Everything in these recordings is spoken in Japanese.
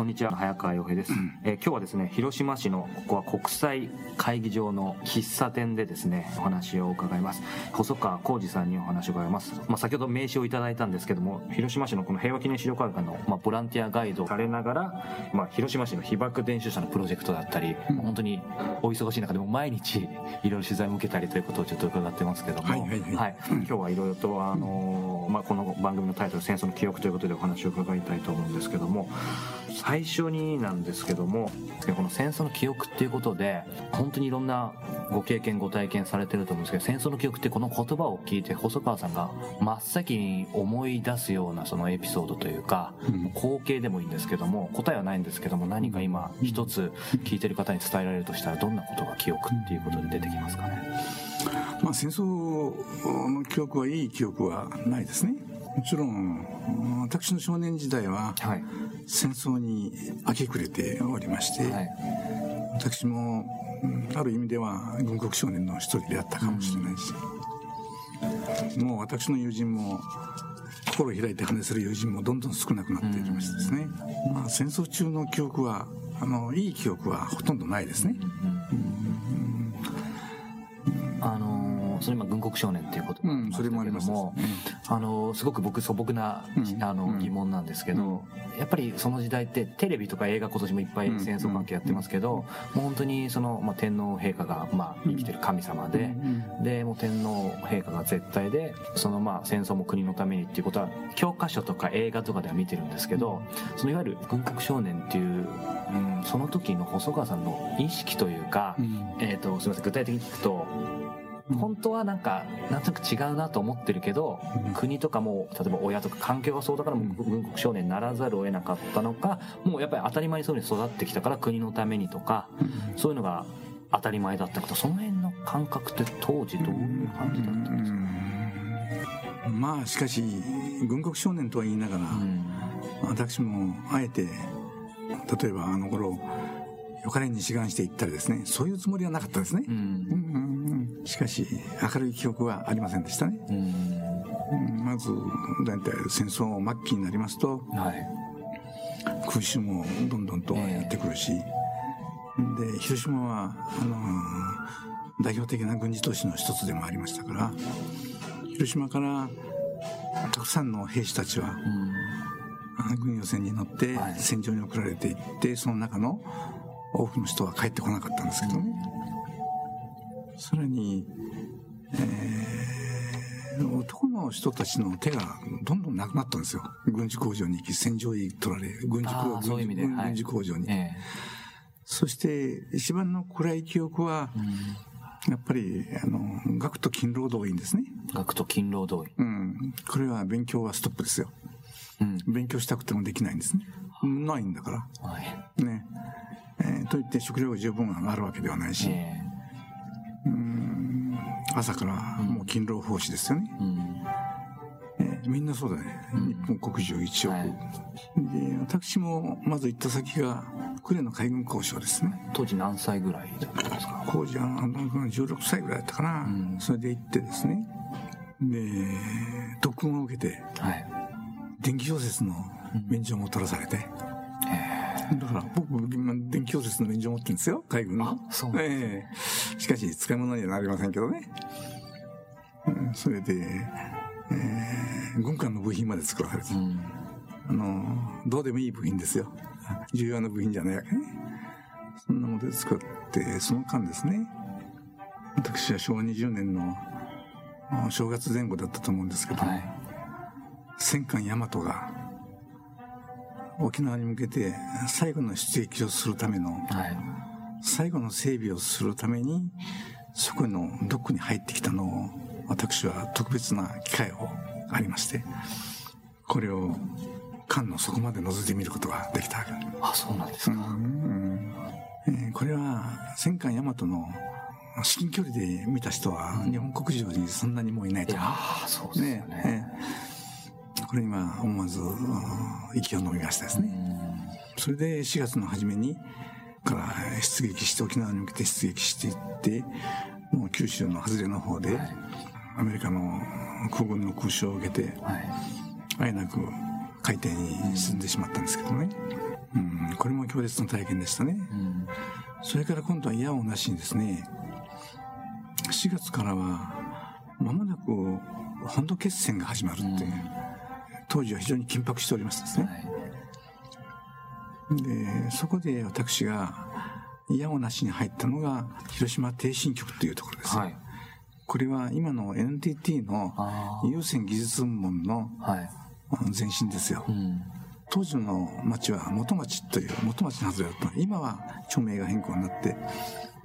こんにちは。早川洋平です、えー今日はですね広島市のここは国際会議場の喫茶店でですねお話を伺います。細川浩二さんにお話を伺います、まあ、先ほど名刺をいただいたんですけども広島市のこの平和記念資料館の、まあ、ボランティアガイドをされながら、まあ、広島市の被爆伝承者のプロジェクトだったり、まあ本当にお忙しい中でも毎日いろいろ取材を受けたりということをちょっと伺ってますけども、はいはいはい。今日はいろいろとあのーまあ、この番組のタイトル「戦争の記憶」ということでお話を伺いたいと思うんですけども最初になんですけどもこの戦争の記憶っていうことで本当にいろんなご経験ご体験されてると思うんですけど戦争の記憶ってこの言葉を聞いて細川さんが真っ先に思い出すようなそのエピソードというか、うん光景でもいいんですけども答えはないんですけども何か今一つ聞いてる方に伝えられるとしたらどんなことが記憶っていうことで出てきますかねまあ、戦争の記憶はいい記憶はないですね。もちろん、私の少年時代ははい。戦争に明け暮れておりまして、はい。私もうんある意味では軍国少年の一人であったかもしれないし、もう私の友人も心を開いて話せる友人もどんどん少なくなっていきましてですね、まあ、戦争中の記憶はあのいい記憶はほとんどないですね。あのーそれ今軍国少年っていうこともありますも、あのーすごく僕素朴な、うんあのうん。疑問なんですけど、やっぱりその時代ってテレビとか映画今年もいっぱい戦争関係やってますけど、もう本当にその、まあ、天皇陛下が、まあ、生きてる神様で、でもう天皇陛下が絶対でそのまあ戦争も国のためにっていうことは教科書とか映画とかでは見てるんですけどそのいわゆる軍国少年っていう、うん、その時の細川さんの意識というか、うん。えー、とすみません具体的に聞くと本当はなんかなんとなく違うなと思ってるけど、うん。国とかも例えば親とか環境がそうだからもう軍国少年にならざるを得なかったのかもうやっぱり当たり前にそうに育ってきたから国のためにとかそういうのが当たり前だったこと。その辺の感覚って当時どういう感じだったんですか、うん。まあしかし軍国少年とは言いながら、うん。私もあえて例えばあの頃よかれに志願していったりですねそういうつもりはなかったですね。うんしかし明るい記憶はありませんでしたね、まず大体戦争末期になりますとはい。空襲もどんどんとやってくるし、で広島はあの代表的な軍事都市の一つでもありましたから広島からたくさんの兵士たちはうん。あ軍用船に乗ってはい。戦場に送られていってその中の多くの人は帰ってこなかったんですけどねさらに、えー男の人たちの手がどんどんなくなったんですよ。軍事工場に行き戦場に取られ軍事あ工ーそういう意味ではい。軍軍事工場に、えそして一番の暗い記憶はやっぱりあの学徒勤労動員ですね、学徒勤労動員。うん、これは勉強はストップですよ。うん。勉強したくてもできないんですね。ないんだから。はい。ね。えーといって食料が十分あるわけではないし、えうん。朝からもう勤労奉仕ですよね、えーみんなそうだね、日本国中1億、はい。で私もまず行った先が呉の海軍交渉ですね。当時何歳ぐらいだったんですか？工事は16歳ぐらいだったかな、うん。それで行ってですね。で特訓を受けてはい。電気小説の免除も取らされて、だから僕今電気小説の免除持ってるんですよ海軍の。あそうええ。しかし使い物にはなりませんけどね、うんそれで、えー軍艦の部品まで作らされて、うん。あのどうでもいい部品ですよ。重要な部品じゃないわけね。そんなもので作ってその間ですね。私は昭和20年のあ正月前後だったと思うんですけど、はい。戦艦大和が沖縄に向けて最後の出撃をするためのはい。最後の整備をするためにそこのドックに入ってきたのを私は特別な機会をありましてこれを艦の底まで覗いてみることができたあそうなんですか、うん。えーこれは戦艦大和の至近距離で見た人は日本国中にそんなにもういないと。思うーそうですよね。ねえこれ今思わずうん息を飲みましたですね。それで4月の初めにから出撃して沖縄に向けて出撃していってもう九州の外れの方ではい。アメリカの空軍の空襲を受けてはい。あえなく海底に沈んでしまったんですけどね。うん、これも強烈な体験でしたね。うん。それから今度は嫌をなしにですね、4月からは、間もなく本土決戦が始まるっていう、うん当時は非常に緊迫しておりましたですね。はい。で、そこで私が嫌をなしに入ったのが、広島挺進局というところです。はい。これは今の NTT のあ優先技術部門の前身ですよ。うん。当時の町は元町という元町のはずだった今は町名が変更になって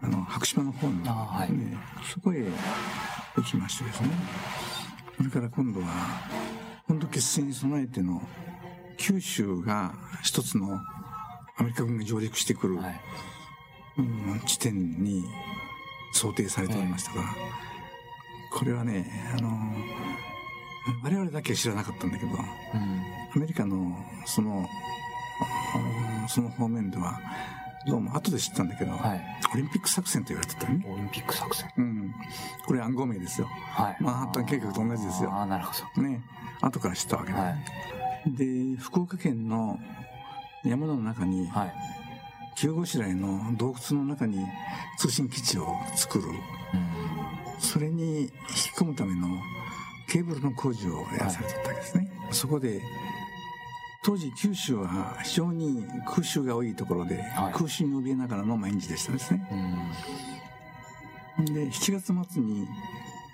あの白島の方に、ねあはい。そこへ行きましてですね。それから今度は本土決戦に備えての九州が一つのアメリカ軍が上陸してくる、はい。うん地点に想定されておりましたから、これはねあの我々だけは知らなかったんだけどうん。アメリカのそのあその方面ではどうも後で知ったんだけど、はい。オリンピック作戦と言われてたね、オリンピック作戦。うん、これ暗号名ですよ。はい。マンハッタン計画と同じですよ。ああなるほね。後から知ったわけだ、はい。で福岡県の山の中にどはい。急ごしらえの洞窟の中に通信基地を作る。うん。それに引き込むためのケーブルの工事をやらされてたわけですね、そこで当時九州は非常に空襲が多いところで、はい。空襲に怯えながらの毎日でしたですね。うん。で7月末に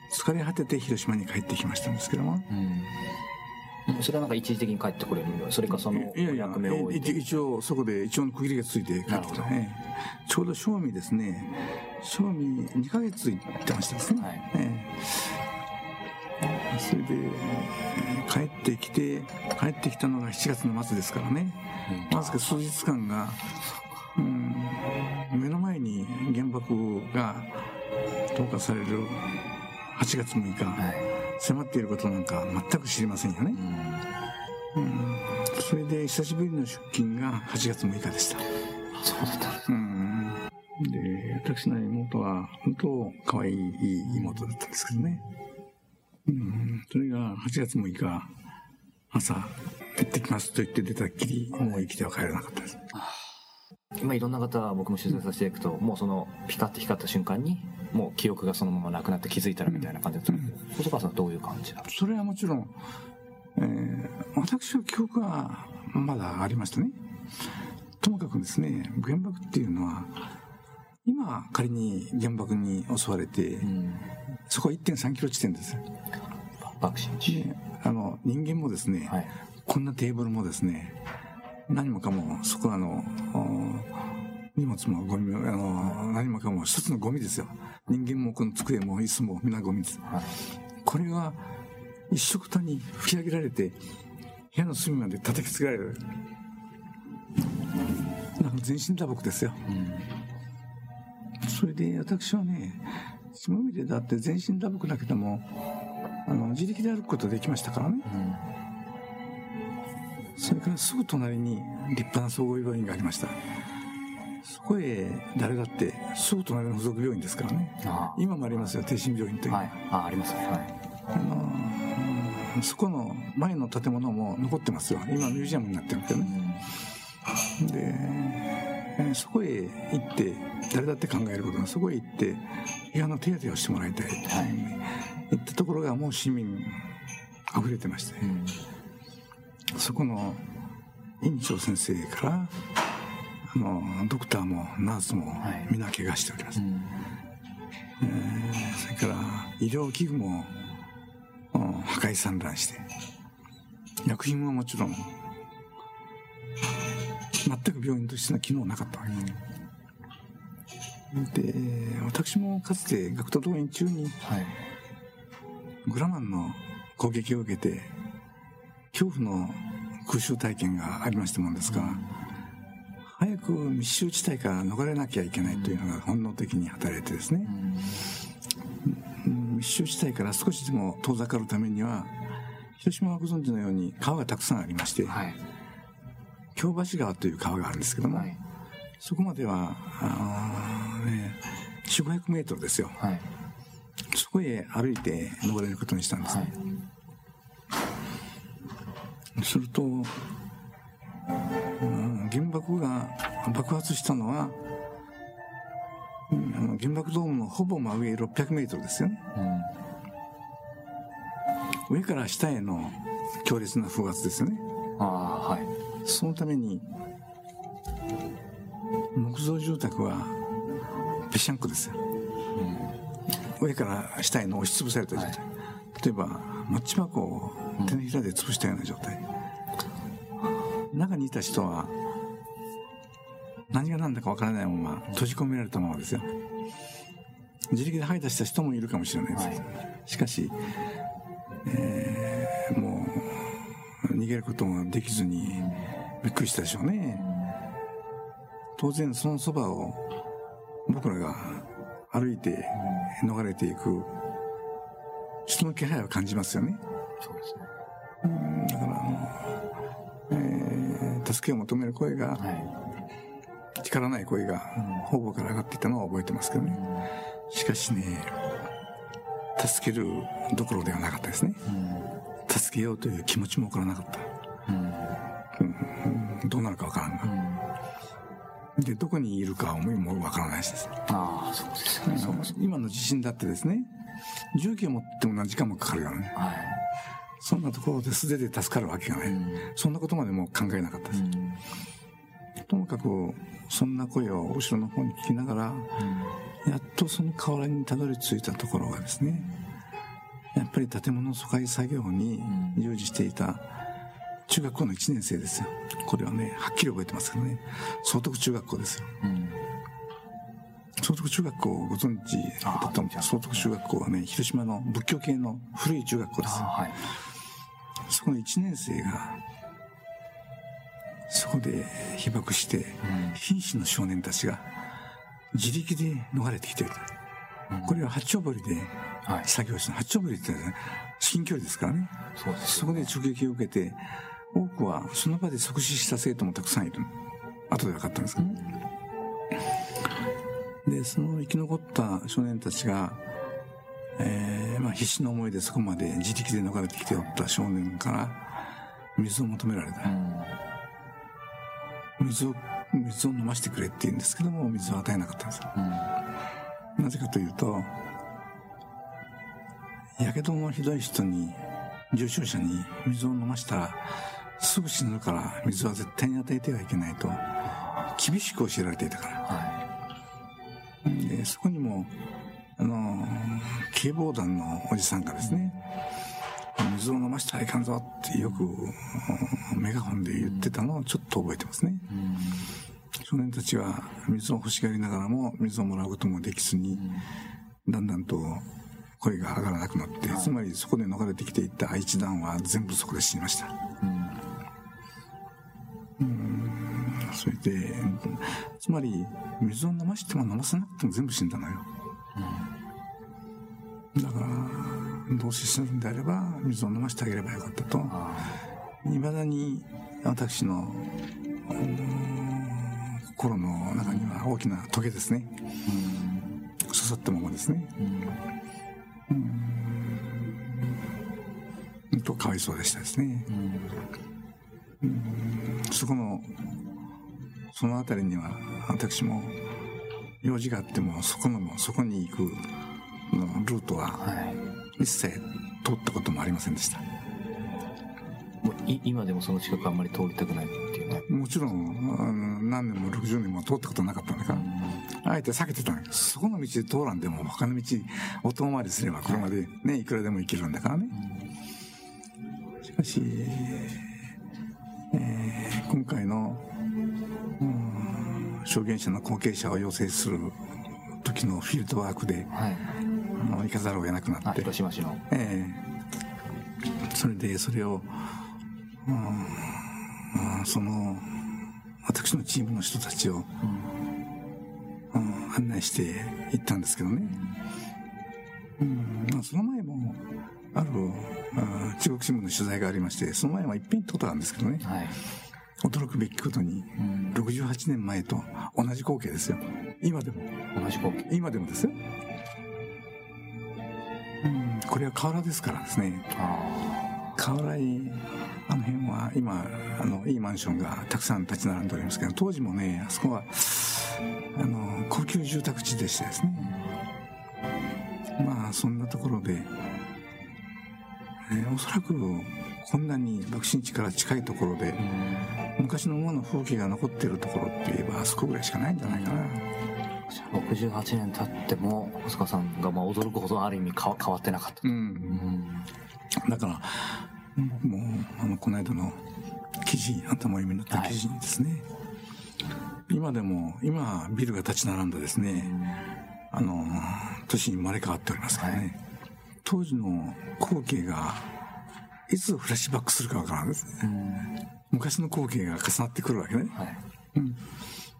疲れ果てて広島に帰ってきましたんですけども。うん。それはなんか一時的に帰ってこれるそれかそのいやいや役目を一一応そこで一応の区切りがついて帰ってきた。ねちょうど正味ですね。正味2ヶ月行ってましたですね、はい。ええそれで、えー帰ってきて帰ってきたのが7月の末ですからね。うん。わずか数日間が、うん、目の前に原爆が投下される8月6日、はい。迫っていることなんか全く知りませんよね。う、ん。うん、それで久しぶりの出勤が8月6日でした。そうだったうん。で私の妹は本当可愛い妹だったんですけどね、うん、それが8月6日朝行ってきますと言って出たっきりもう生きては帰らなかったです。今いろんな方僕も取材させていくともうそのピカッて光った瞬間にもう記憶がそのままなくなって気づいたらみたいな感じだった。ん。ですけど細川さんはどういう感じだそれはもちろん、えー私の記憶はまだありましたね。ともかくですね原爆っていうのは今仮に原爆に襲われて、うんそこは1.3キロ地点です。爆心地。であの人間もですね、はい。こんなテーブルもですね何もかもそこはあのお荷物もゴミもあの何もかも一つのゴミですよ。人間もこの机も椅子も皆ゴミです。はい。これが一色たに吹き上げられて部屋の隅まで叩きつけられる。全身打撲ですよ。うんそれで私はねつまみでだって全身打撲だけどもあの自力で歩くことできましたからね。うん。それからすぐ隣に立派な総合病院がありました。そこへ誰だってすぐ隣の付属病院ですからね。あ今もありますよ挺身病院という、あはい。あありますねはい。あのーそこの前の建物も残ってますよ。今ミュージアムになってるけどね。で、えーそこへ行って誰だって考えることがそこへ行って部屋の手当てをしてもらいたい、はい行ったところがもう市民溢れてまして。うんそこの院長先生からあのドクターもナースもはい。皆怪我しております、うん。えーそれから医療器具もうん破壊散乱して。薬品ももちろん全く病院としての機能なかったわけで私もかつて学徒動員中にはい。グラマンの攻撃を受けて恐怖の空襲体験がありましたもんですから、早く密集地帯から逃れなきゃいけないというのが本能的に働いてですね、うん密集地帯から少しでも遠ざかるためには広島はご存知のように川がたくさんありまして、はい京橋川という川があるんですけども、はい。そこまではあー、ね、4 5 0 0メートルですよ。はい。そこへ歩いて登れることにしたんですはねい、すると、うん原爆が爆発したのは、うんあの原爆ドームのほぼ真上600メートルですよね。上から下への強烈な風圧ですよね。ああはいそのために、木造住宅はぺしゃんこですよ。上から下への押しつぶされた状態。例えば、マッチ箱を手のひらで潰したような状態。中にいた人は、何が何だかわからないまま閉じ込められたままですよ。自力で這い出した人もいるかもしれないです。しかし、えーもう、逃げることもできずに、びっくりしたでしょうね。当然そのそばを僕らが歩いて逃れていく人の気配を感じますよね。そうですねだからあの、えー助けを求める声が、はい力ない声が方々から上がっていたのは覚えてますけどね。しかしね、助けるどころではなかったですね。助けようという気持ちも起こらなかった。うんどうなるかわからんが。で、どこにいるかはもうわからないしです。ああそうですよね今の地震だってですね、重機を持っても何時間もかかるからね。はいそんなところで素手で助かるわけがない。そんなことまでも考えなかったです。ともかく、そんな声を後ろの方に聞きながら、やっとその河原にたどり着いたところがですね、やっぱり建物疎開作業に従事していた中学校の1年生ですよ。これはね、はっきり覚えてますけどね、総徳中学校ですよ。総徳中学校をご存知だと思う総徳中学校はね、広島の仏教系の古い中学校ですよ。はいそこの1年生が、そこで被爆して、瀕死の少年たちが自力で逃れてきている。これは八丁堀ではい作業した。八丁堀って、ね、至近距離ですからね。そうですそこで直撃を受けて、多くはその場で即死した生徒もたくさんいる。後で分かったんですけど、で、その生き残った少年たちが、えーまあ必死の思いでそこまで自力で逃れてきておった少年から水を求められた。水を、水を飲ませてくれって言うんですけども、水を与えなかったんですよ。なぜかというと、やけどのひどい人に、重症者に水を飲ましたら、すぐ死ぬから水は絶対に与えてはいけないと、厳しく教えられていたから。で、そこにも、あの、警防団のおじさんがですね、水を飲ましたらいかんぞってよくうんメガホンで言ってたのをちょっと覚えてますね。少年たちは水を欲しがりながらも水をもらうこともできずに、だんだんと声が上がらなくなって、つまりそこで逃れてきていった愛知団は全部そこで死にました。うんそれで、つまり水を飲ましても飲ませなくても全部死んだのよ。だから、どうせ死ぬんであれば水を飲ませてあげればよかったと。いまだに私のうん心の中には大きなトゲですね。刺さったままですね。うんうん。とかわいそうでしたですね。うん。そこの、そのあたりには私も用事があってもそこのそこに行くのルートは一切通ったこともありません。でした。もうい今でもその近くあん。まり通りたくないっていうねもちろん、あの何年も60年も通ったことなかったんだから、あえて避けてたんそこの道で通らんでも、他の道、お遠回りすれば車でね、いくらでも行けるんだからね。しかし、えー今回の、うん証言者の後継者を要請する時のフィールドワークで、はい。あの行かざるを得なくなあって、広島市の。ええそれでそれを、うんうんその私のチームの人たちを、うん案内して行ったんですけどね、うんまあ、その前もあるあ中国新聞の取材がありましてその前はいっぺん行ったことがあるんですけどね。はい。驚くべきことに68年前と同じ光景ですよ。今でも。同じ光景。今でもですよ、うん、これは河原ですからですね。あ河原にあの辺は今あのいいマンションがたくさん立ち並んでおりますけど当時もねあそこはあの高級住宅地でしてですね。まあそんなところで、えーおそらくこんなに爆心地から近いところで昔のままの風景が残っているところって言えばあそこぐらいしかないんじゃないかな。68年経っても細川さんがまあ驚くほどある意味変わ変わってなかった、うん。うん。だから、もう、あの、この間の記事、あんたもお読みになった記事にですね、今でも、今、ビルが立ち並んだですね、あの、都市に生まれ変わっておりますからね、当時の光景が、いつフラッシュバックするかわからんですね。昔の光景が重なってくるわけね。はい。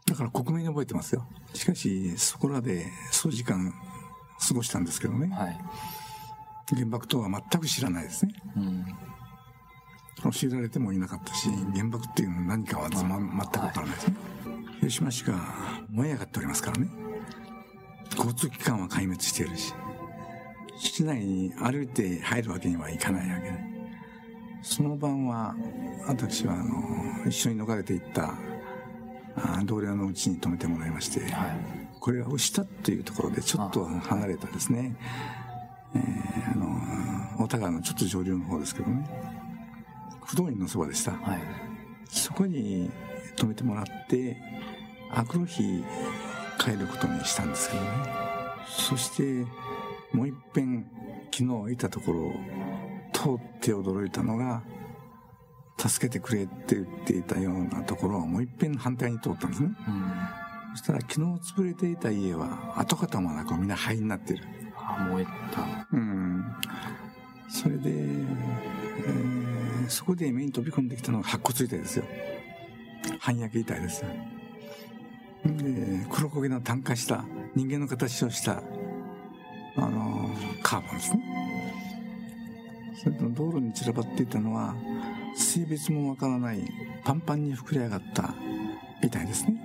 だから克明に覚えてますよ。しかし、そこらで数時間過ごしたんですけどね、はい。原爆とは全く知らないですね。うん教えられてもいなかったし、原爆っていうのは何かは全くわからないですね。広島市が燃え上がっておりますからね。交通機関は壊滅しているし、市内に歩いて入るわけにはいかないわけで。その晩は、私はあの、一緒に逃れていったあ同僚のうちに泊めてもらいまして、はいこれは牛田というところでちょっと離れたですね、えーあの、大田川のちょっと上流の方ですけどね、不動院のそばでした。はいそこに泊めてもらって、あくる日帰ることにしたんですけどね。そして、もう一遍、昨日いたところを通って驚いたのが、助けてくれって言っていたようなところをもう一遍反対に通ったんですね。うんそしたら昨日潰れていた家は跡形もなくみんな灰になってる。あ燃えたうん。それで、えーそこで目に飛び込んできたのが白骨遺体ですよ。半焼け遺体です。で、黒焦げの炭化した人間の形をした、あのカーボンですね。それと道路に散らばっていたのは、性別もわからないパンパンに膨れ上がった遺体ですね。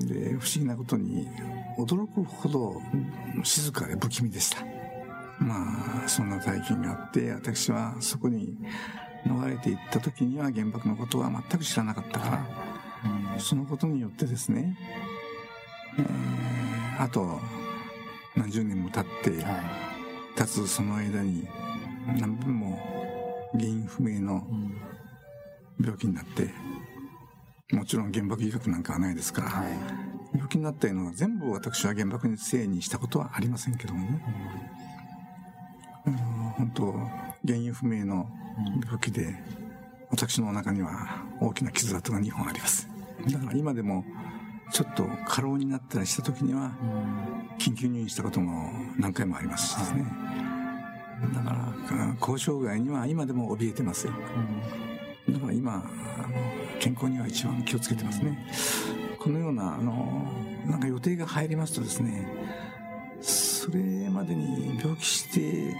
で、不思議なことに、驚くほど静かで不気味でした。まあ、そんな体験があって、私はそこに逃れていった時には原爆のことは全く知らなかったから、そのことによってですね、えーあと何十年も経って、は経つその間に何分も原因不明の病気になって、もちろん原爆医学なんかはないですから、はい。病気になったのは全部私は原爆にせいにしたことはありませんけどもね。あの本当、原因不明の病気で、私の中には大きな傷跡が2本あります。だから今でも、ちょっと過労になったりした時には、緊急入院したことも何回もありますしですね。だから、交渉外には今でも怯えてますよ。だから今、健康には一番気をつけてますね。このような、あの、なんか予定が入りますとですね、それまでに病気して、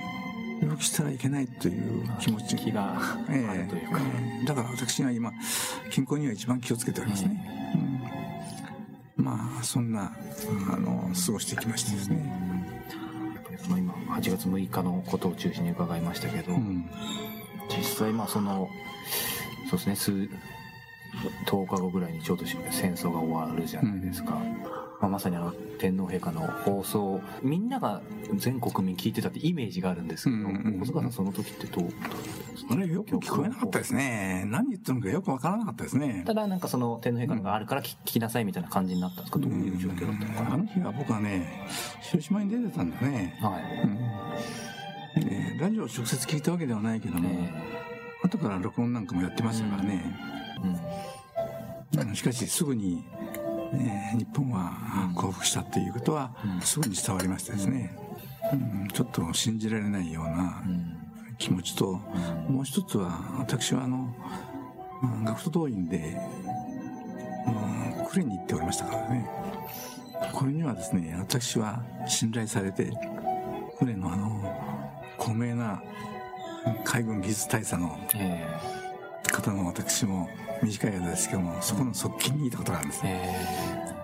病気したらいけないという気持ち。気があえ。えるというか、ええだから私は今、健康には一番気をつけておりますね。うん。まあ、そんな、あの、過ごしてきましてですね。その今8月6日のことを中心に伺いましたけど、うん。実際まあそのそうですね数10日後ぐらいにちょうど戦争が終わるじゃないですか、まあ、まさにあの天皇陛下の放送みんなが全国民聞いてたってイメージがあるんですけど、うんうんうん。細川さんその時ってどうあれ、よく聞こえなかったですね。何言ってるのかよくわからなかったですね。ただなんかその天皇陛下のがあるから聞聞きなさいみたいな感じになったんですか？どういう状況だったのかあの日は僕はね、広島に出てたんだね。なはい。うん。でラジオを直接聞いたわけではないけども、え後から録音なんかもやってましたからね。うん。しかし、すぐに、えー日本は降伏したっていうことは、うん。すぐに伝わりましてですね、うん。ちょっと信じられないようなうん。気持ちと、もう一つは、私はあの、うん学徒動員で、うん呉に行っておりましたからね。これにはですね、私は信頼されて、呉のあの、高名な海軍技術大佐のえ。方の私も短い間ですけども、そこの側近にいたことがあるんですえね。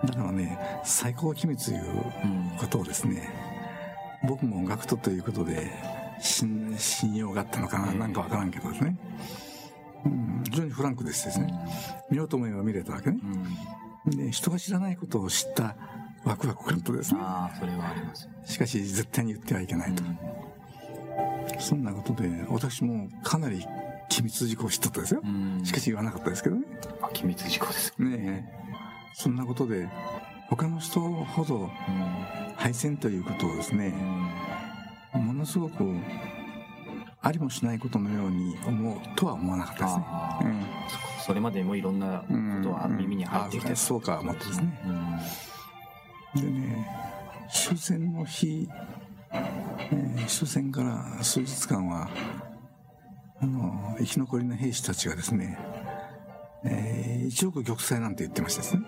えだからね、最高機密ということをですね、僕も学徒ということで信信用があったのかな、なんかわからんけどですね、うん、非常にフランクでしてですね、見ようと思えば見れたわけね、で人が知らないことを知ったワクワク感とですね。ああそれはありますしかし絶対に言ってはいけないと、そんなことで私もかなり機密事項を知っとったですよ、うん。しかし言わなかったですけどね。あ機密事項です。ねえ。そんなことで他の人ほど敗戦ということをですねものすごくありもしないことのように思うとは思わなかったですね。うんそれまでもいろんなことは耳に入ってきて。あそうか思ってですね。うん。でね終戦の日、えー終戦から数日間はあの生き残りの兵士たちがですね、えー一億玉砕なんて言ってましたですね。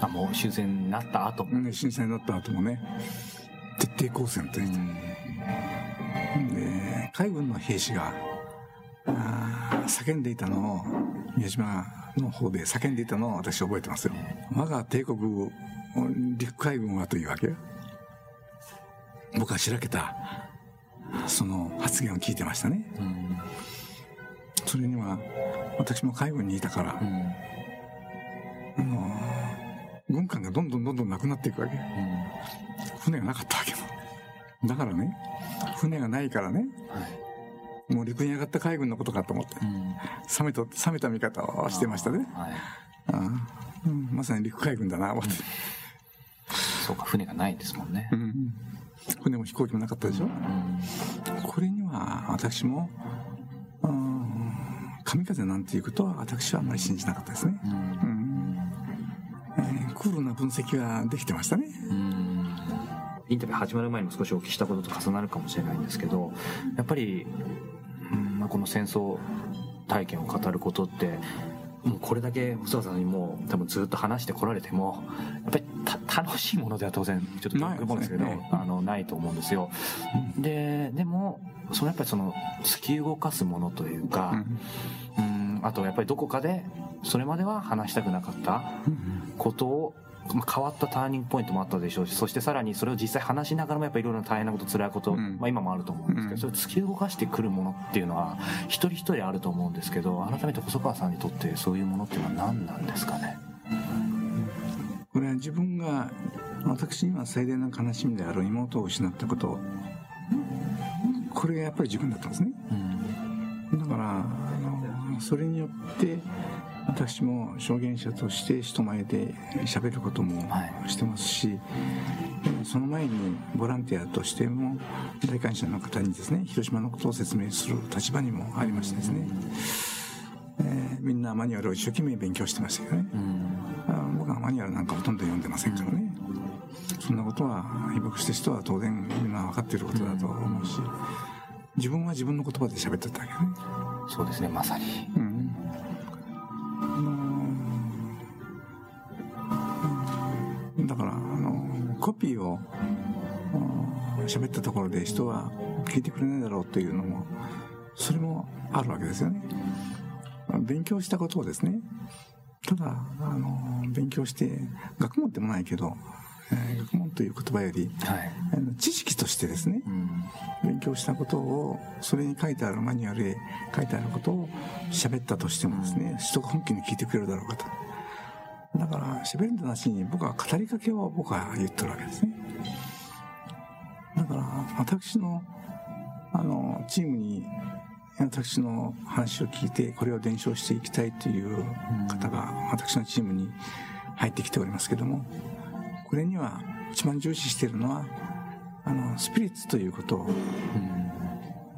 あもう終戦になった後。ね震災になった後もね。徹底抗戦と言って、で海軍の兵士があー叫んでいたのを宮島の方で叫んでいたのを私覚えてますよ。我が帝国陸海軍はというわけ。僕はしらけたその発言を聞いてましたね。うんそれには私も海軍にいたから、うん軍艦がどんどんどんどんなくなっていくわけ。船がなかったわけよだからね船がないからねはいもう陸に上がった海軍のことかと思ってうん。冷めた冷めた見方をしてましたね。はい。ああうんまさに陸海軍だな思って、そうか船がないですもんね。うん船も飛行機もなかったでしょ？うんこれには私もうん神風なんていうことは私はあんまり信じなかったですね、うん。うん。えークールな分析ができてましたね。うん。インタビュー始まる前にも少しお聞きしたことと重なるかもしれないんですけどやっぱり、うんまあ、この戦争体験を語ることってもうこれだけ細川さんにもう多分ずっと話してこられてもやっぱりた楽しいものでは当然ちょっとないですね。思うんですけどねあのないと思うんですよ。ででもそのやっぱりその突き動かすものというか、うん、あとやっぱりどこかでそれまでは話したくなかったことを、まあ、変わったターニングポイントもあったでしょうしそしてさらにそれを実際話しながらもやっぱりいろいろな大変なこと辛いこと、うん。まあ、今もあると思うんですけど、うん。それを突き動かしてくるものっていうのは一人一人あると思うんですけど改めて細川さんにとってそういうものっていうのは何なんですかね？これは自分が私には最大の悲しみである妹を失ったこと。これがやっぱり自分だったんですね。うん。だからあのそれによって私も証言者として人前で喋ることもはいしてますし、えーその前にボランティアとしても大感謝の方にですね広島のことを説明する立場にもありましてですね、えーみんなマニュアルを一生懸命勉強してましたけどね。うん。あ僕はマニュアルなんかほとんど読んでませんからね。そんなことは被爆した人は当然みんな分かっていることだと思うし自分は自分の言葉で喋ってたわけね。そうですねまさに。うんだからあのコピーをうん喋ったところで人は聞いてくれないだろうというのもそれもあるわけですよね。勉強したことをですねただあの勉強して学問でもないけど、えー学問という言葉よりはい、あの知識としてですねうん。勉強したことをそれに書いてあるマニュアルで書いてあることを喋ったとしてもですね人が本気に聞いてくれるだろうかとだから喋るんだなしに僕は語りかけを僕は言ってるわけですね。だから私のあのチームに私の話を聞いてこれを伝承していきたいという方が私のチームに入ってきておりますけどもこれには一番重視しているのはあのスピリッツということをうん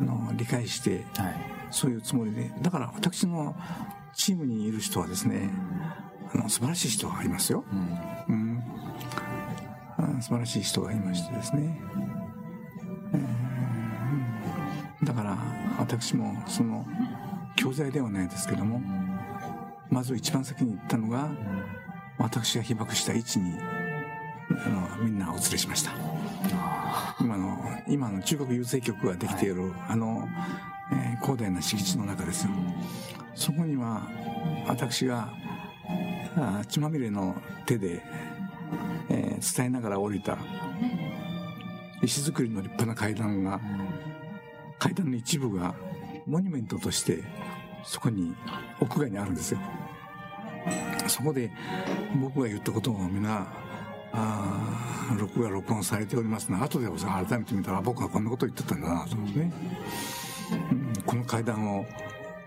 あの理解してはい。そういうつもりで。だから私のチームにいる人はですねあの素晴らしい人がいますよ、うん。うん、あ素晴らしい人がいましてですね、えーだから私もその教材ではないですけどもまず一番先に行ったのが私が被爆した位置にあのみんなお連れしました。今の今の中国郵政局ができている、あの、えー広大な敷地の中ですよ。そこには私があ血まみれの手で、えー伝えながら降りた。石造りの立派な階段が階段の一部がモニュメントとしてそこに屋外にあるんですよ。そこで僕が言ったことを皆あ録画録音されておりますが後で改めて見たら僕はこんなこと言ってたんだなと思ってね、うん、この階段を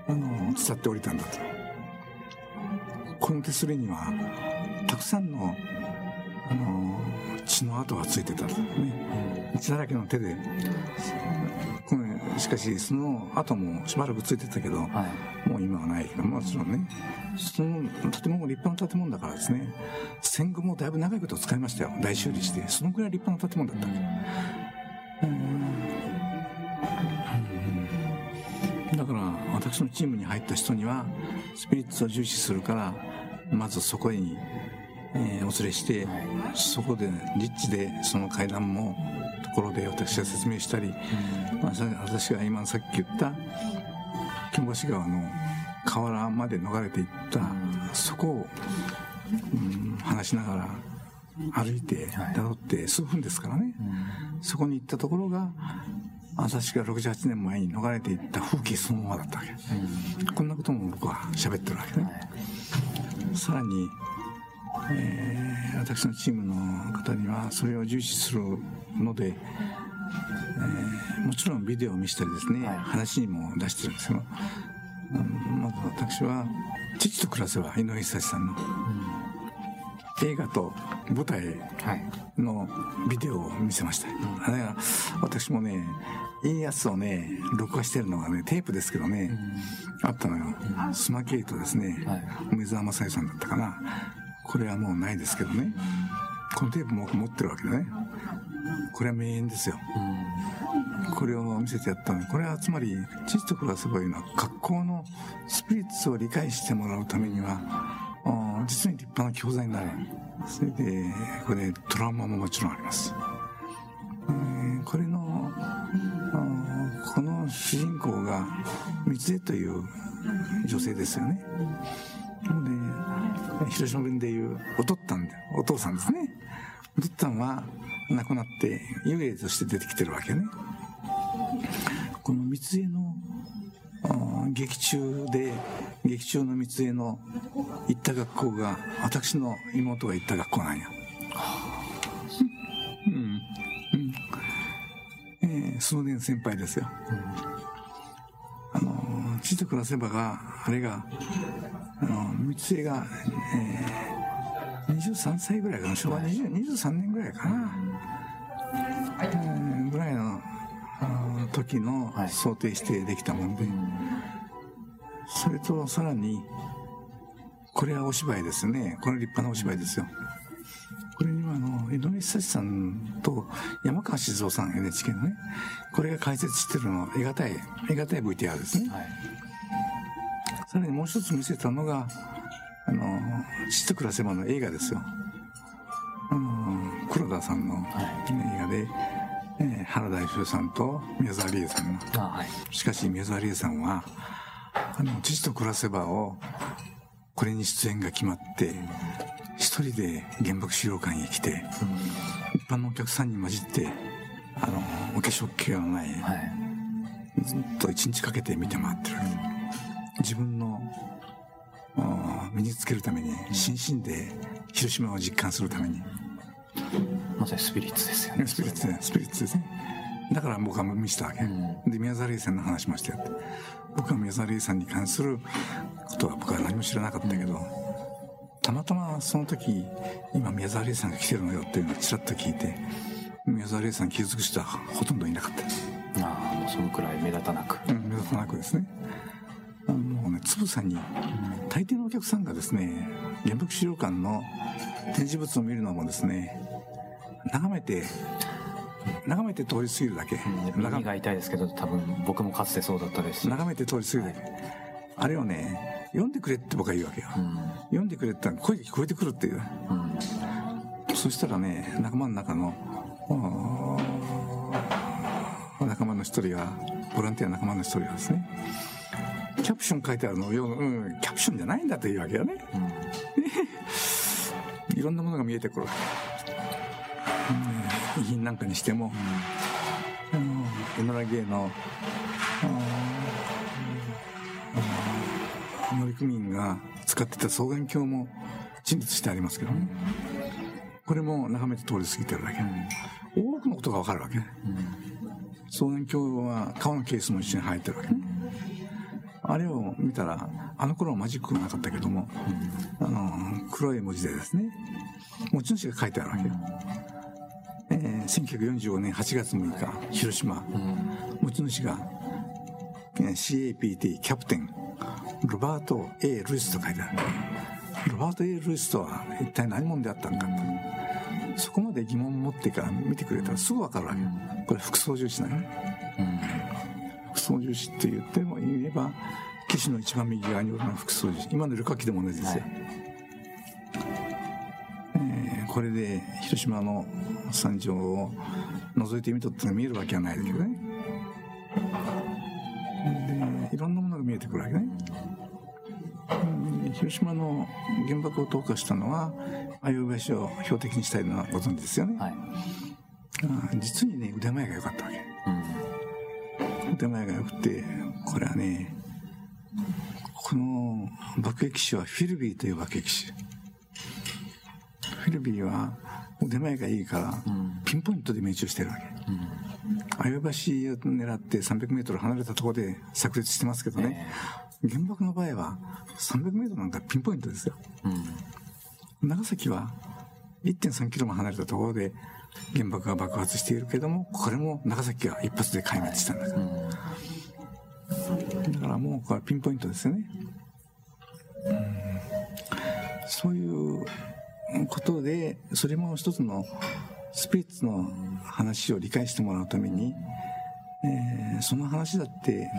あの伝って降りたんだと。この手すりにはたくさんのあの血の跡がついてたとね。血だらけの手でしかしその後もしばらくついてたけど、はい、もう今はないけどもちろんねその建物立派な建物だからですね戦後もだいぶ長いこと使いましたよ。大修理してそのぐらい立派な建物だった。わけだから私のチームに入った人にはスピリッツを重視するからまずそこに、えー、お連れして、はい、そこでリッチでその階段もところで私が説明したり、まあ、私が今さっき言った金星川の河原まで逃れていったそこを、うん、話しながら歩いてたどって数分ですからね、そこに行ったところが私が68年前に逃れていった風景そのままだったわけ、こんなことも僕は喋ってるわけね、さらにえー、私のチームの方にはそれを重視するので、えー、もちろんビデオを見せたりですね、はい、話にも出してるんですよ、うん、まず私は父と暮らせば井上久志さんの、うん、映画と舞台のビデオを見せました、あれは私もねいいやつをね録画してるのがねテープですけどね、うん、あったのよ、スマケイトですね、はい、梅沢雅代さんだったかな。これはもうないですけどね。このテープも持ってるわけだね。これは名演ですよ。これを見せてやったのに、これはつまり、父と暮らせばいいのは、学校のスピリッツを理解してもらうためには、実に立派な教材になる。それで、これ、トラウマももちろんあります。えー、これの、この主人公が、三つ江という女性ですよね。で、広島弁でいうおとったんで、お父さんですね。おとったんは亡くなって幽霊として出てきてるわけね。この三重の劇中で、劇中の三重の行った学校が、私の妹が行った学校なんや。うん。うん。えー、数年先輩ですよ。あの、父と暮らせばが、あれが、あの、三重が、えー、23歳ぐらいかな、昭和20 23年ぐらいかな、時の想定してできたもんで、それとさらに、これはお芝居ですね。これ立派なお芝居ですよ。これにはあの、江上久志さんと山川静夫さん NHK のね、これが解説してるの、得難い、得難い VTR ですね。はいさらにもう一つ見せたのが、あの、父と暮らせばの映画ですよ。あの、黒田さんの映画で、えー、原田芳さんと宮沢りえさんが。はい、しかし宮沢りえさんは、あの、父と暮らせばを、これに出演が決まって、一人で原爆資料館へ来て、うん、一般のお客さんに混じって、あの、お化粧気がない、はい、ずっと一日かけて見て回ってる。うん。自分の身につけるために心身で広島を実感するためにまさにスピリッツですよね。スピリッツスピリッツですね。だから僕は見せたわけ、うん、で宮沢りえさんの話しましたよって。僕は宮沢りえさんに関することは僕は何も知らなかったけど、うん、たまたまその時今宮沢りえさんが来てるのよっていうのをちらっと聞いて宮沢りえさん気づく人はほとんどいなかったああもうそのくらい目立たなく、うん、目立たなくですね。もうね、つぶさに、大抵のお客さんがですね、原爆資料館の展示物を見るのもですね、眺めて、眺めて通り過ぎるだけ。耳が痛いですけど、多分僕もかつてそうだったですし。眺めて通り過ぎるだけ。はい、あれをね、読んでくれって僕は言うわけよ。うん、読んでくれって声が聞こえてくるっていう。うん、そしたらね、仲間の中の、仲間の一人が、ボランティア仲間の一人がですね、キャプション書いてあるのをうん、キャプションじゃないんだというわけよね。うん、いろんなものが見えてくる。遺品なんかにしても、うん、エノラゲーの乗組員が使ってた双眼鏡も陳列してありますけどね。これも眺めて通り過ぎてるだけ、多くのことがわかるわけ、双眼鏡は顔のケースも一緒に入ってるわけ、あれを見たらあの頃はマジックがなかったけども、あの黒い文字でですね持ち主が書いてあるわけよ、えー、1945年8月6日広島、持ち主が CAPT キャプテンロバート・ A・ ルイスと書いてある。ロバート・ A・ ルイスとは一体何者であったのかと。そこまで疑問を持ってから見てくれたらすぐ分かるわけこれ副操縦士なのね、副操縦士って言っても言えば機種の一番右側におるのが副操縦士。今の旅客機でも同じですよ、はい。えー、これで広島の山上を覗いてみとって見えるわけはないだけどね。でいろんなものが見えてくるわけね。広島の原爆を投下したのは相生橋を標的にしたいのはご存知ですよね、はい、実にね腕前が良かったわけ、うん、腕前が良くてこれはねこの爆撃手はフィルビーという爆撃手。フィルビーは腕前がいいからピンポイントで命中してるわけ、相生橋を狙って300メートル離れたところで炸裂してますけどね、原爆の場合は300メートルなんかピンポイントですよ。うん、長崎は1.3キロも離れたところで原爆が爆発しているけども、これも長崎は一発で壊滅したんだ。から。うん、だからもうこれピンポイントですよね。うん、そういうことで、それも一つのスピリッツの話を理解してもらうために、えー、その話だって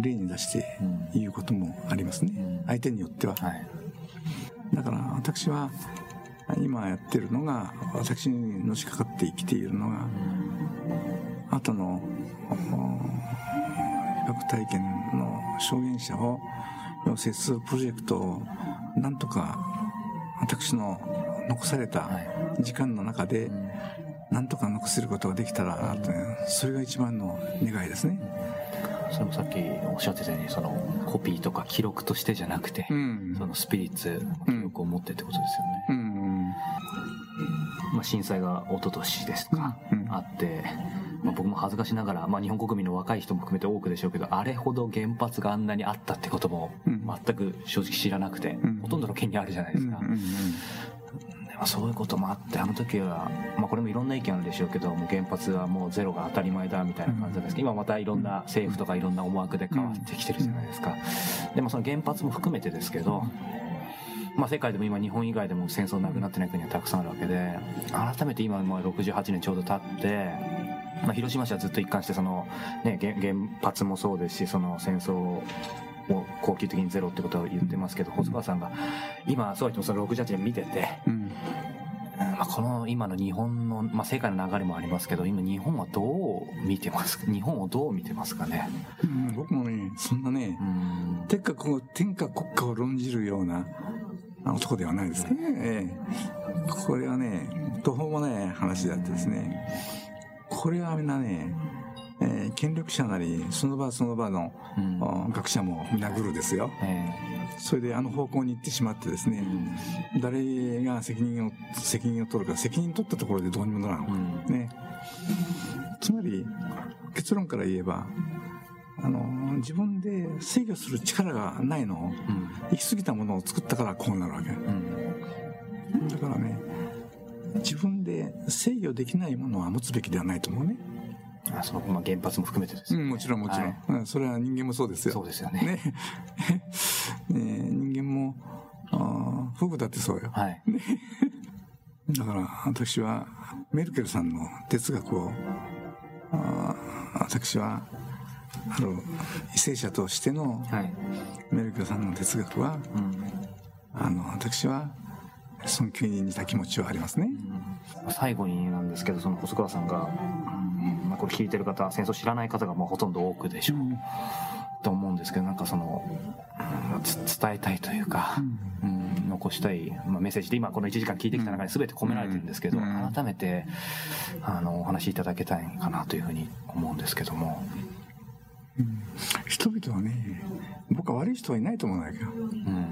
例に出して言うこともありますね、相手によっては、はい、だから私は今やってるのが私にのしかかって生きているのが後の被爆体験の証言者を養成するプロジェクトをなんとか私の残された時間の中で、なんとか残せることができたらなと、それが一番の願いですね。それもさっきおっしゃってたようにそのコピーとか記録としてじゃなくて、うん、そのスピリッツ記録を持ってってことですよね。うん、まあ、震災が一昨年ですか、うん、あって、まあ、僕も恥ずかしながら、まあ、日本国民の若い人も含めて多くでしょうけどあれほど原発があんなにあったってことも全く正直知らなくて、ほとんどの県にあるじゃないですか。まあ、そういうこともあってあの時は、まあ、これもいろんな意見あるでしょうけども原発はもうゼロが当たり前だみたいな感じですけど、今またいろんな政府とかいろんな思惑で変わってきてるじゃないですか、でもその原発も含めてですけどまあ、世界でも今日本以外でも戦争なくなってない国はたくさんあるわけで改めて今もう68年ちょうど経ってまあ、広島市はずっと一貫してその、ね、原発もそうですしその戦争を恒久的にゼロってことを言ってますけど、細川さんが、今、そうは言ってもその68年見てて、うん、まあ、この今の日本の、まあ、世界の流れもありますけど、今日本はどう見てますか？日本をどう見てますかね、うん、僕もね、そんなね、うん、天下天下国家を論じるような男ではないですね。ええ、これはね、途方もない話であってですね、これはみんなね、えー、権力者なりその場その場の、うん、学者も皆グルですよ、えー、それであの方向に行ってしまってですね、うん、誰が責任を責任を取るか責任取ったところでどうにもならん、うん、ね。つまり結論から言えばあの自分で制御する力がないのを、行き過ぎたものを作ったからこうなるわけ、だからね自分で制御できないものは持つべきではないと思うねあそのまあ、原発も含めてです、ね、うん、もちろんもちろん、はい、それは人間もそうですよ。そうですよね。ね。ね人間もあフグだってそうよ、はい、ね、だから私はメルケルさんの哲学をあ私はある為政者としてのメルケルさんの哲学は、うん、あの私は尊敬に似た気持ちはありますね、うん、最後になんですけどその細川さんがまあ、これ聞いてる方戦争知らない方がもうほとんど多くでしょ。う、うん、と思うんですけどなんかその、うん、伝えたいというか、うん、残したい、まあ、メッセージで今この1時間聞いてきた中に全て込められてるんですけど、改めてあのお話しいただけたいかなというふうに思うんですけども。うん、人々はね僕は悪い人はいないと思うんだけど、うん。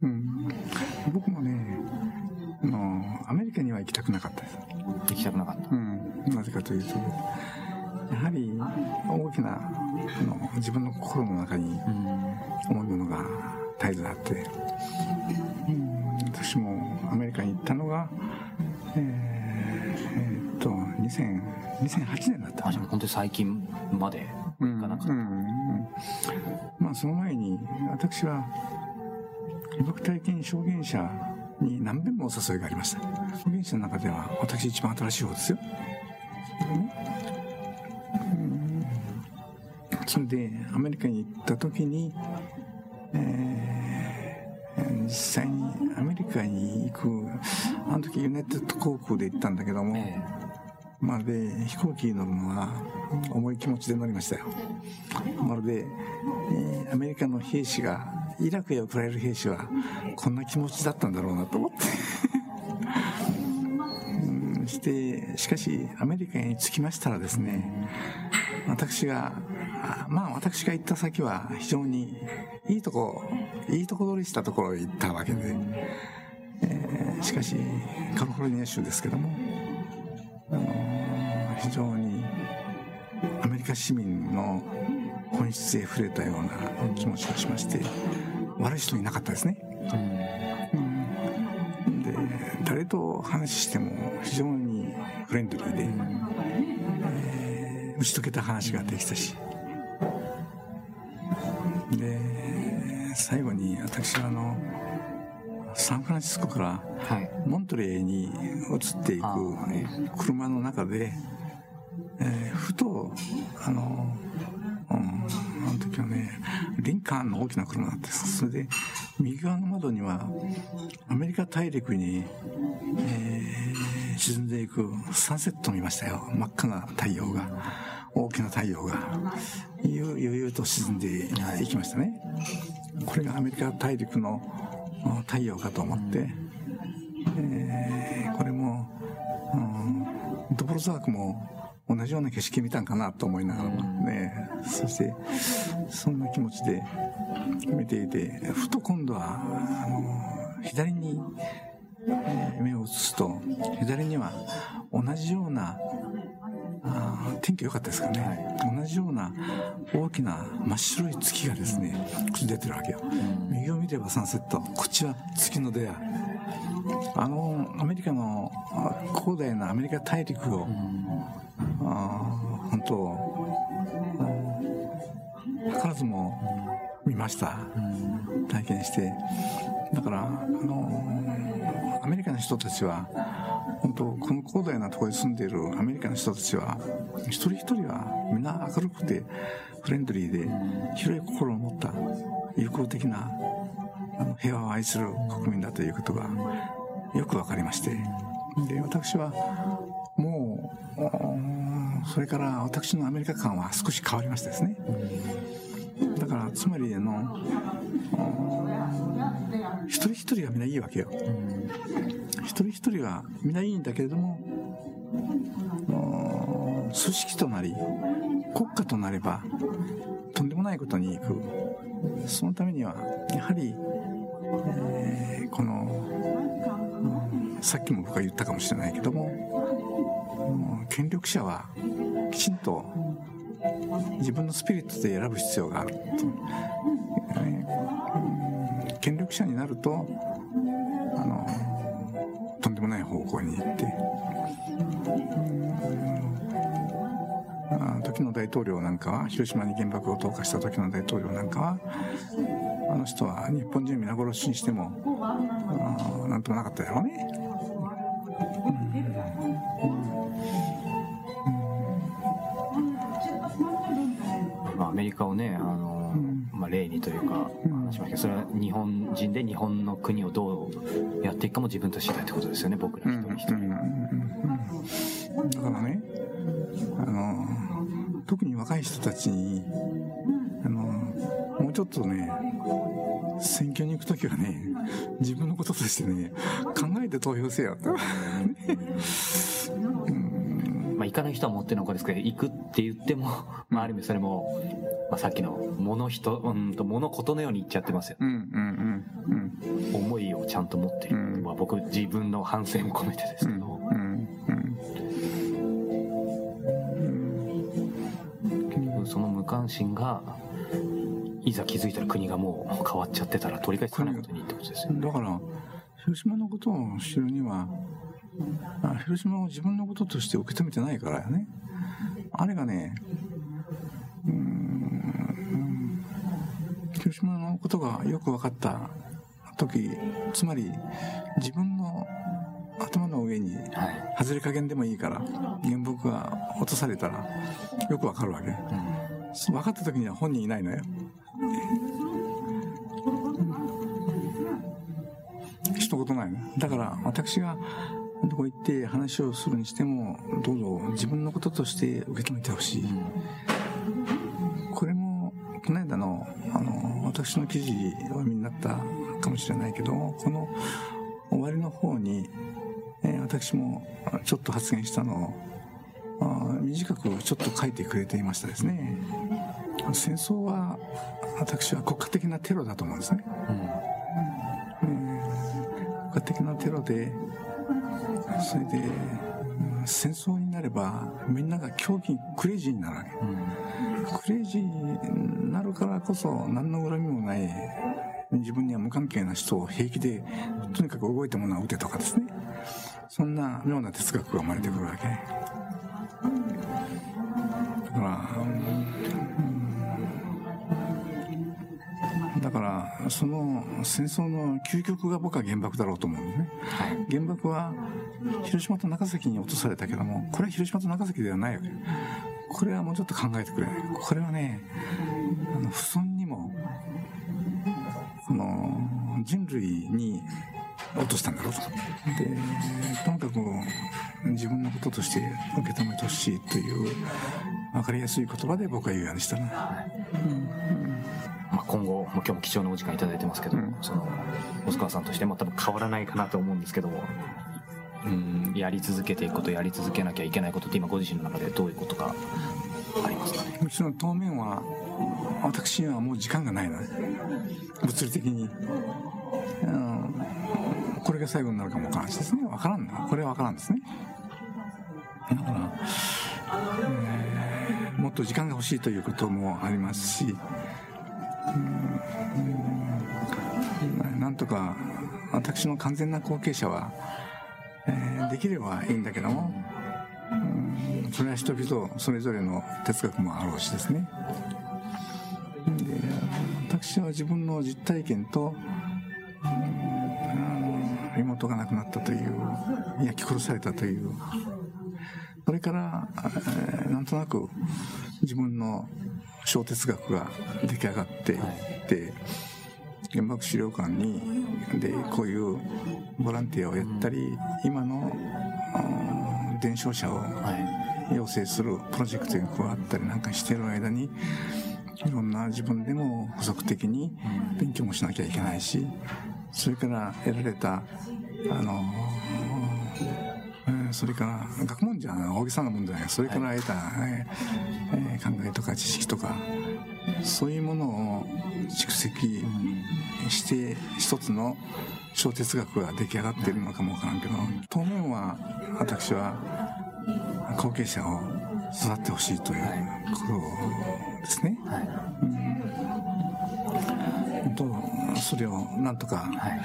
うん、僕もねあのアメリカには行きたくなかったです。行きたくなかった、うん、なぜかというとやはり大きなあの自分の心の中に思うものが絶えずあって、うん、私もアメリカに行ったのが、えー、えー、っと2000 2008年だった本当に最近まで行かなかった、うんうんうん、まあその前に私は被爆体験証言者に何遍もお誘いがありました。証言者の中では私一番新しい方ですよ、それでアメリカに行った時に、えー、実際にアメリカに行くあの時ユナイテッド航空で行ったん。だけども、えー、まるで飛行機に乗るのは重い気持ちで乗りましたよまるで、えー、アメリカの兵士がイラクへ送られる兵士はこん。な気持ちだったん。だろうなと思ってしてしかしアメリカに着きましたらですね私がまあ私が行った先は非常にいいとこ、いいとこ取りしたところへ行ったわけで、えー、しかしカリフォルニア州ですけども、あのー、非常にアメリカ市民の本質へ触れたような気持ちがしまして、悪い人いなかったですね。うん、で、誰と話しても非常にフレンドリーで、えー、打ち解けた話ができたし、で最後に私はあのサンフランシスコからモントレーに移っていく車の中で、えー、ふとあの、あの時はねリンカーンの大きな車だったですそれで右側の窓にはアメリカ大陸に、えー、沈んでいくサンセットを見ましたよ真っ赤な太陽が。大きな太陽が悠々と沈んでいきましたね。これがアメリカ大陸の太陽かと思って、えー、これも、うん、ドボルザークも同じような景色見たんかなと思いながらね、そしてそんな気持ちで見ていてふと今度はあの左に目を移すと左には同じようなあ天気良かったですかね、はい、同じような大きな真っ白い月がですね出てるわけよ、右を見ればサンセットこっちは月の出会あのアメリカの広大なアメリカ大陸を、あ本当。図らずも見ました、体験して。だからあのアメリカの人たちは本当この広大なところに住んでいるアメリカの人たちは一人一人はみんな明るくてフレンドリーで広い心を持った友好的なあの平和を愛する国民だということがよく分かりまして。で私はもうそれから私のアメリカ感は少し変わりましてですね。だからつまりあの一人一人がみんないいわけよ。一人一人はみんないいんだけれども組織となり国家となればとんでもないことに行く。そのためにはやはり、えー、この、さっきも僕は言ったかもしれないけども、権力者はきちんと自分のスピリットで選ぶ必要がある、えー、権力者になるとあのとんでもない方向に行って、時の大統領なんかは広島に原爆を投下した時の大統領なんかはあの人は日本人皆殺しにしてもなんともなかっただろうね。リカをね、あの、まあ、例にというか、話しましたけど、それは日本人で日本の国をどうやっていくかも自分たち次第ってことですよね、僕ら一人一人。だからね、あの、特に若い人たちに、あの、もうちょっとね、選挙に行くときはね、自分のこととしてね、考えて投票せよって。まあ、行かない人は持ってのほかですけど、行くって言っても、まあ、ある意味それも、まあ、さっきの物人、うんと物事のように言っちゃってますよ。うんうんうん思いをちゃんと持っている。うん。まあ、僕、自分の反省も込めてですけど。うんうん結局その無関心が、いざ気づいたら国がもう変わっちゃってたら取り返しつかないことにってことですよね。だから、広島のことを知るには、あ広島を自分のこととして受け止めてないからよね。あれがね、うーん、広島のことがよく分かった時、つまり自分の頭の上にはい。外れ加減でもいいから、原木が落とされたらよくわかるわけ。分かった時には本人いないのよ。一言ないの。だから私がどこ行って話をするにしても、どうぞ自分のこととして受け止めてほしい。これも、この間の、あの、私の記事をお読みになったかもしれないけど、この終わりの方に、えー私もちょっと発言したのを、短くちょっと書いてくれていましたですね。戦争は、私は国家的なテロだと思うんですね。国家的なテロで、それで、うん戦争になれば、みんなが狂気、クレイジーになるわけ。クレイジーになるからこそ、何の恨みもない、自分には無関係な人を平気で、とにかく動いたものは撃てとかですね。そんな妙な哲学が生まれてくるわけ。だから、うんだから、その戦争の究極が僕は原爆だろうと思うんですね。はい。原爆は広島と長崎に落とされたけども、これは広島と長崎ではないわけ。これはもうちょっと考えてくれない。これはね、あの、不尊にも、この、人類に落としたんだろうと。で、とにかく自分のこととして受け止めてほしいという、わかりやすい言葉で僕は言うようにしたな。まあ、今後、まあ今日も貴重なお時間いただいてますけど、うんその、細川さんとしても多分変わらないかなと思うんですけど、うん、やり続けていくこと、やり続けなきゃいけないことって今ご自身の中でどういうことがありますかね？もちろん当面は、私にはもう時間がないのね。物理的に。うんこれが最後になるかもわからんしですね。わからんな。これはわからんですね。だから、えーもっと時間が欲しいということもありますし、うんなんとか私の完全な後継者は、えーできればいいんだけども、うん。それは人々それぞれの哲学もあろうしですね。で私は自分の実体験と、うん妹が亡くなったという焼き殺されたという。それから、えーなんとなく自分の小哲学が出来上がっていって、原爆資料館にでこういうボランティアをやったり、今のうん伝承者をはい。養成するプロジェクトに加わったりなんかしてる間にいろんな自分でも補足的に勉強もしなきゃいけないしそれから得られたあのえーそれから学問じゃ大げさなもんじゃない。それから得た、え考えとか知識とかそういうものを蓄積して一つの小哲学が出来上がっているのかもわからんけど当面は私は後継者を育ってほしいということですね。はい。本当それをなんとか、はい。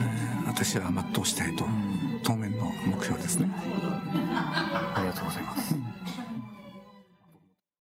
えー私は全うしたいと当面の目標ですね。ありがとうございます。